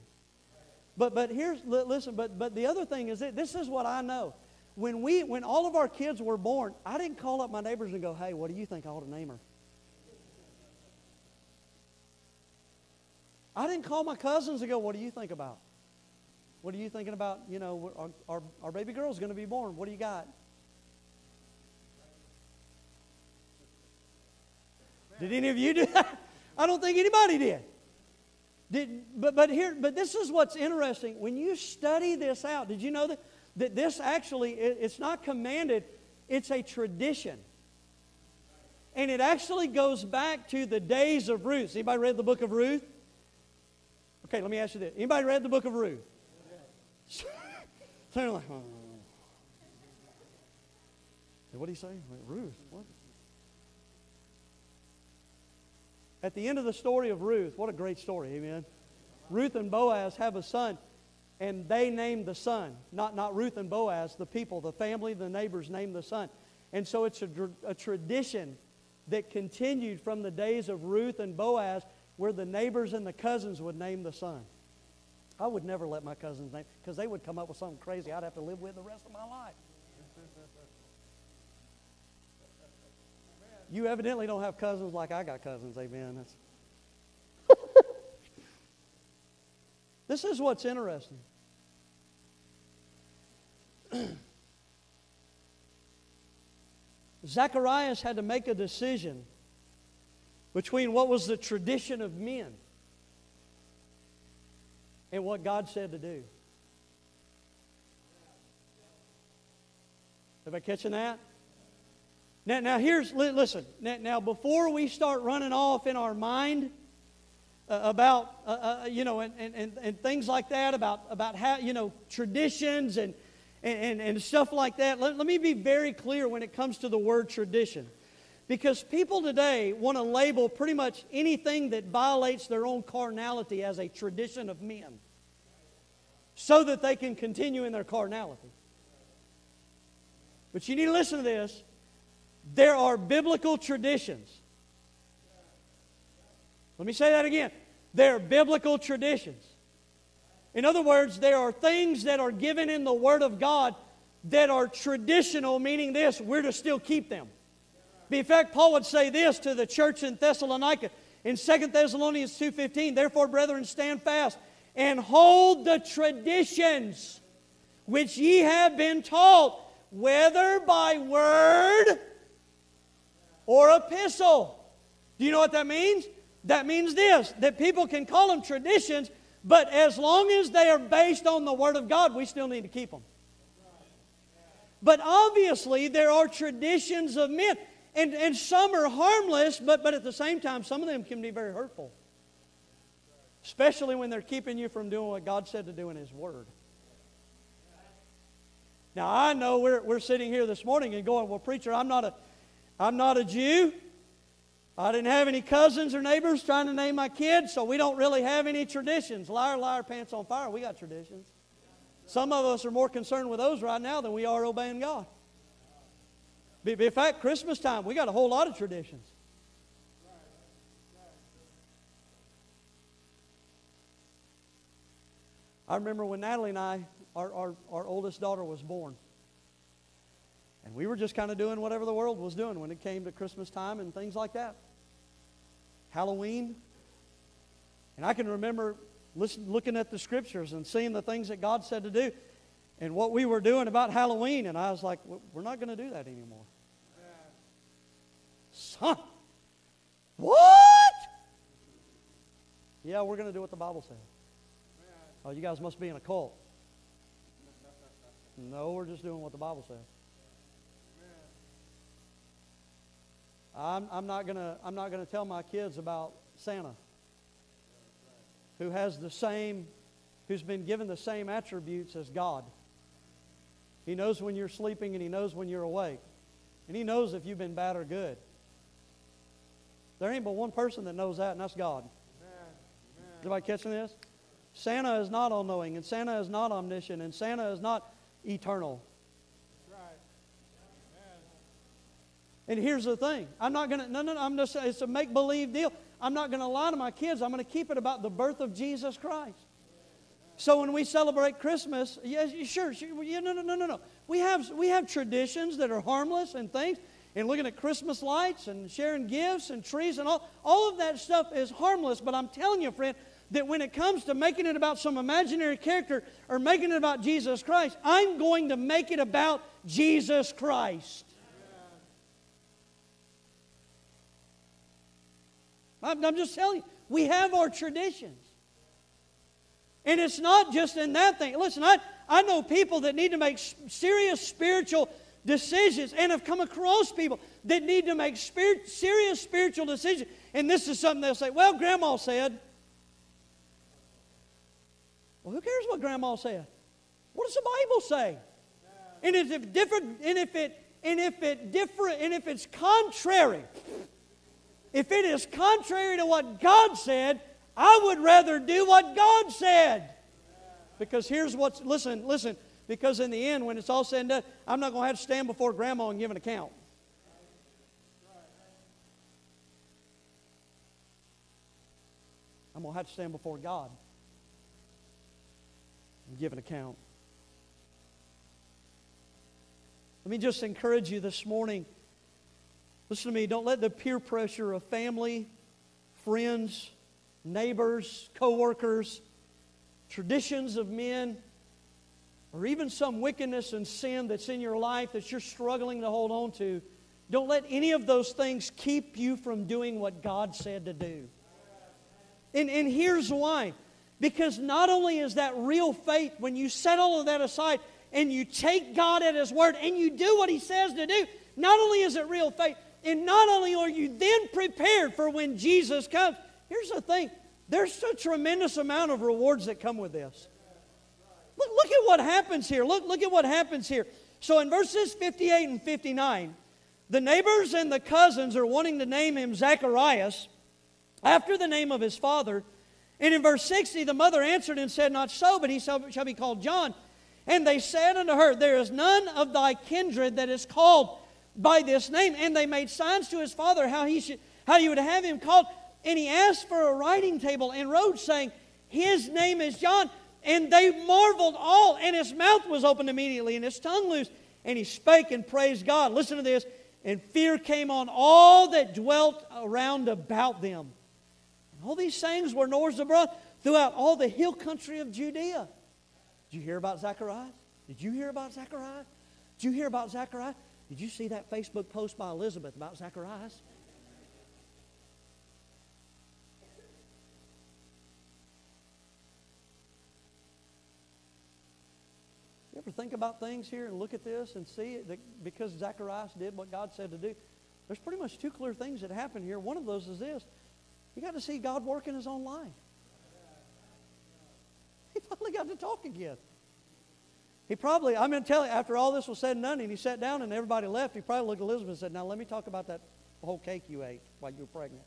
But, but here's, listen, but, but the other thing is that this is what I know. When, we, when all of our kids were born, I didn't call up my neighbors and go, hey, what do you think I ought to name her? I didn't call my cousins and go, what do you think about? What are you thinking about? You know, our, our, our baby girl's going to be born. What do you got? Did any of you do that? [laughs] I don't think anybody did. did but, but here, but this is what's interesting. When you study this out, did you know that that this actually, it- it's not commanded, it's a tradition. And it actually goes back to the days of Ruth. Anybody read the book of Ruth? Okay, let me ask you this. Anybody read the book of Ruth? So they're like, oh. what did he say? Ruth, what? At the end of the story of Ruth, what a great story, amen. Ruth and Boaz have a son, and they named the son. Not, not Ruth and Boaz, the people, the family, the neighbors named the son. And so it's a, a tradition that continued from the days of Ruth and Boaz where the neighbors and the cousins would name the son. I would never let my cousins name because they would come up with something crazy I'd have to live with the rest of my life. [laughs] You evidently don't have cousins like I got cousins, amen. [laughs] This is what's interesting. [clears throat] Zacharias had to make a decision between what was the tradition of men and what God said to do. Everybody catching that? Now, now here's, listen, now, now before we start running off in our mind uh, about, uh, uh, you know, and, and, and, things like that, about, about how, you know, traditions and, and, and stuff like that, let, let me be very clear when it comes to the word tradition. Because people today want to label pretty much anything that violates their own carnality as a tradition of men so that they can continue in their carnality. But you need to listen to this. There are biblical traditions. Let me say that again. There are biblical traditions. In other words, there are things that are given in the Word of God that are traditional, meaning this, we're to still keep them. In fact, Paul would say this to the church in Thessalonica in 2 Thessalonians 2.15, Therefore, brethren, stand fast and hold the traditions which ye have been taught, whether by word or epistle. Do you know what that means? That means this that people can call them traditions, but as long as they are based on the Word of God, we still need to keep them. But obviously, there are traditions of men, and, and some are harmless, but, but at the same time, some of them can be very hurtful. Especially when they're keeping you from doing what God said to do in His Word. Now, I know we're, we're sitting here this morning and going, Well, preacher, I'm not a, I'm not a Jew. I didn't have any cousins or neighbors trying to name my kids, so we don't really have any traditions. Liar, liar, pants on fire. We got traditions. Some of us are more concerned with those right now than we are obeying God. In fact, Christmas time, we got a whole lot of traditions. I remember when Natalie and I, our, our, our oldest daughter was born. And we were just kind of doing whatever the world was doing when it came to Christmas time and things like that. Halloween. And I can remember listen, looking at the scriptures and seeing the things that God said to do and what we were doing about Halloween. And I was like, we're not going to do that anymore. Son, what? Yeah, we're going to do what the Bible says. Oh, you guys must be in a cult. No, we're just doing what the Bible says. I'm, I'm not gonna I'm not gonna tell my kids about Santa, who has the same, who's been given the same attributes as God. He knows when you're sleeping and he knows when you're awake, and he knows if you've been bad or good. There ain't but one person that knows that, and that's God. Is everybody catching this? Santa is not all knowing, and Santa is not omniscient, and Santa is not eternal. Right. And here's the thing I'm not going to, no, no, no, I'm just, it's a make believe deal. I'm not going to lie to my kids. I'm going to keep it about the birth of Jesus Christ. So when we celebrate Christmas, yes, sure, sure no, no, no, no, no. We have, we have traditions that are harmless and things, and looking at Christmas lights and sharing gifts and trees and all, all of that stuff is harmless. But I'm telling you, friend, that when it comes to making it about some imaginary character or making it about Jesus Christ, I'm going to make it about Jesus Christ. I'm, just telling you, we have our traditions. And it's not just in that thing. Listen, I, I know people that need to make serious spiritual decisions and have come across people that need to make spirit, serious spiritual decisions. And this is something they'll say, well, Grandma said. Well, who cares what Grandma said? What does the Bible say? And if different, and if it, and if it different, and if it's contrary, if it is contrary to what God said, I would rather do what God said. Because here's what's, listen, listen, because in the end, when it's all said and done, I'm not going to have to stand before grandma and give an account. I'm going to have to stand before God and give an account. Let me just encourage you this morning. Listen to me. Don't let the peer pressure of family, friends, neighbors, coworkers, traditions of men, or even some wickedness and sin that's in your life that you're struggling to hold on to, don't let any of those things keep you from doing what God said to do. And, and here's why. Because not only is that real faith, when you set all of that aside and you take God at His word and you do what He says to do, not only is it real faith, and not only are you then prepared for when Jesus comes, here's the thing there's a tremendous amount of rewards that come with this. Look, look at what happens here. Look, look at what happens here. So in verses 58 and 59, the neighbors and the cousins are wanting to name him Zacharias after the name of his father. And in verse 60, the mother answered and said, Not so, but he shall, be called John. And they said unto her, There is none of thy kindred that is called by this name. And they made signs to his father how he should how you would have him called. And he asked for a writing table and wrote, saying, His name is John. And they marveled all, and his mouth was opened immediately, and his tongue loose. And he spake and praised God. Listen to this. And fear came on all that dwelt around about them. And all these sayings were noised abroad throughout all the hill country of Judea. Did you hear about Zacharias? Did you hear about Zacharias? Did you hear about Zacharias? Did you see that Facebook post by Elizabeth about Zacharias? You think about things here and look at this and see that because Zacharias did what God said to do? There's pretty much two clear things that happen here. One of those is this he got to see God work in his own life. He finally got to talk again. He probably, I'm going to tell you, after all this was said and done, and he sat down and everybody left, he probably looked at Elizabeth and said, Now let me talk about that whole cake you ate while you were pregnant.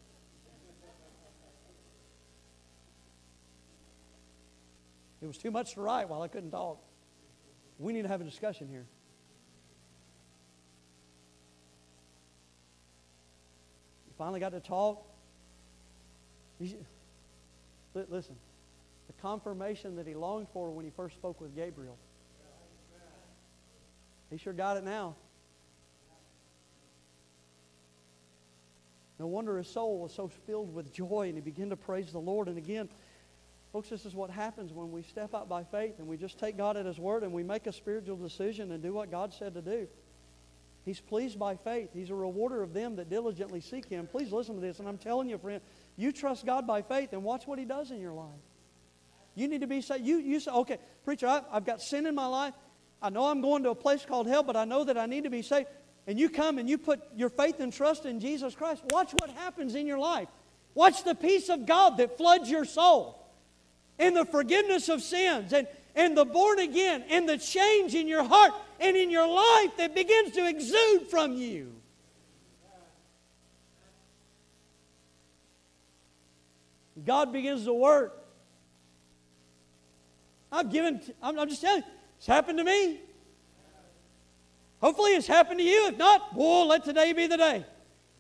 It was too much to write while I couldn't talk. We need to have a discussion here. You finally got to talk. Listen, the confirmation that he longed for when he first spoke with Gabriel. He sure got it now. No wonder his soul was so filled with joy and he began to praise the Lord. And again, folks, this is what happens when we step out by faith and we just take God at his word and we make a spiritual decision and do what God said to do. He's pleased by faith. He's a rewarder of them that diligently seek him. Please listen to this. And I'm telling you, friend, you trust God by faith and watch what he does in your life. You need to be saved. You, you say, okay, preacher, I, I've got sin in my life. I know I'm going to a place called hell, but I know that I need to be saved. And you come and you put your faith and trust in Jesus Christ. Watch what happens in your life. Watch the peace of God that floods your soul. And the forgiveness of sins and, and the born again and the change in your heart and in your life that begins to exude from you. God begins to work. I've given, I'm, I'm just telling you, it's happened to me. Hopefully it's happened to you. If not, boy, let today be the day.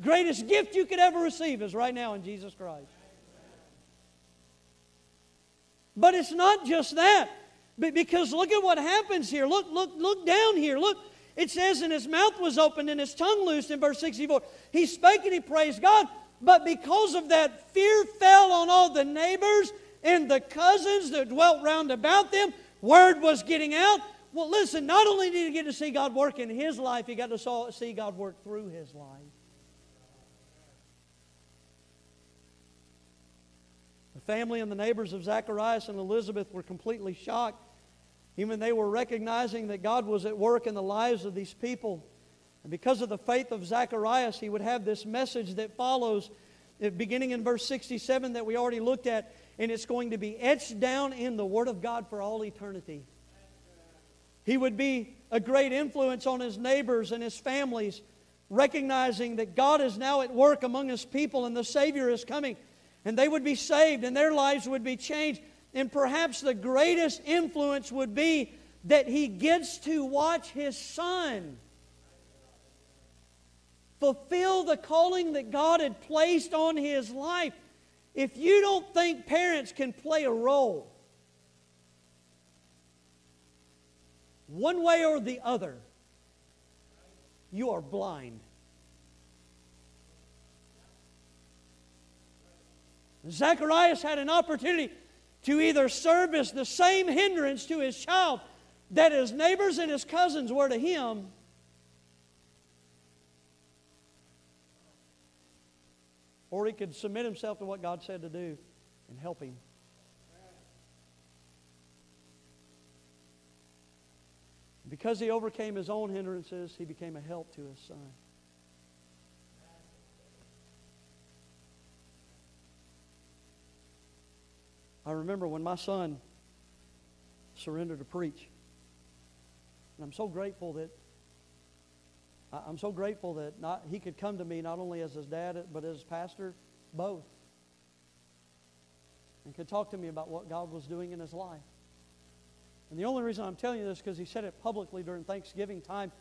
Greatest gift you could ever receive is right now in Jesus Christ. But it's not just that. Because look at what happens here. Look, look, look down here. Look. It says, and his mouth was opened and his tongue loosed in verse 64. He spake and he praised God. But because of that, fear fell on all the neighbors and the cousins that dwelt round about them. Word was getting out. Well, listen, not only did he get to see God work in his life, he got to see God work through his life. Family and the neighbors of Zacharias and Elizabeth were completely shocked. Even they were recognizing that God was at work in the lives of these people. And because of the faith of Zacharias, he would have this message that follows, uh, beginning in verse 67 that we already looked at, and it's going to be etched down in the Word of God for all eternity. He would be a great influence on his neighbors and his families, recognizing that God is now at work among his people and the Savior is coming. And they would be saved and their lives would be changed. And perhaps the greatest influence would be that he gets to watch his son fulfill the calling that God had placed on his life. If you don't think parents can play a role, one way or the other, you are blind. Zacharias had an opportunity to either serve as the same hindrance to his child that his neighbors and his cousins were to him, or he could submit himself to what God said to do and help him. Because he overcame his own hindrances, he became a help to his son. I remember when my son surrendered to preach. And I'm so grateful that I'm so grateful that not, he could come to me not only as his dad but as pastor, both, and could talk to me about what God was doing in his life. And the only reason I'm telling you this is because he said it publicly during Thanksgiving time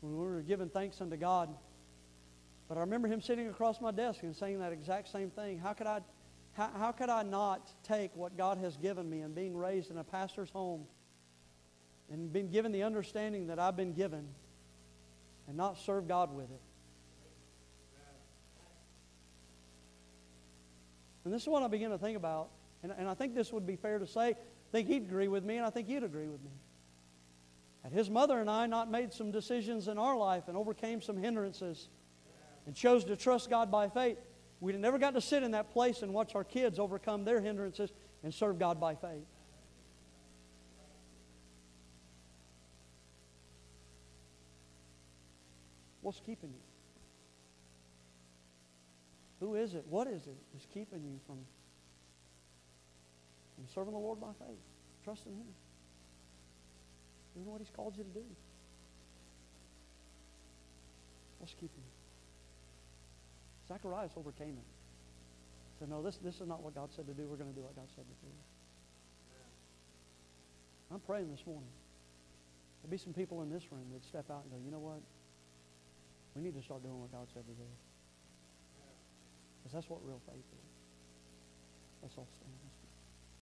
when we were giving thanks unto God. But I remember him sitting across my desk and saying that exact same thing. How could I, how, how could I not take what God has given me and being raised in a pastor's home and been given the understanding that I've been given and not serve God with it? And this is what I began to think about. And, and I think this would be fair to say I think he'd agree with me, and I think you'd agree with me. Had his mother and I not made some decisions in our life and overcame some hindrances and chose to trust God by faith, we'd have never got to sit in that place and watch our kids overcome their hindrances and serve God by faith. What's keeping you? Who is it? What is it that's keeping you from and serving the Lord by faith, trusting Him, doing what He's called you to do. What's keeping you? Zacharias overcame it. Said, no, this, this is not what God said to do. We're going to do what God said to do. I'm praying this morning. There'll be some people in this room that step out and go, you know what? We need to start doing what God said to do. Because that's what real faith is. Let's all stand.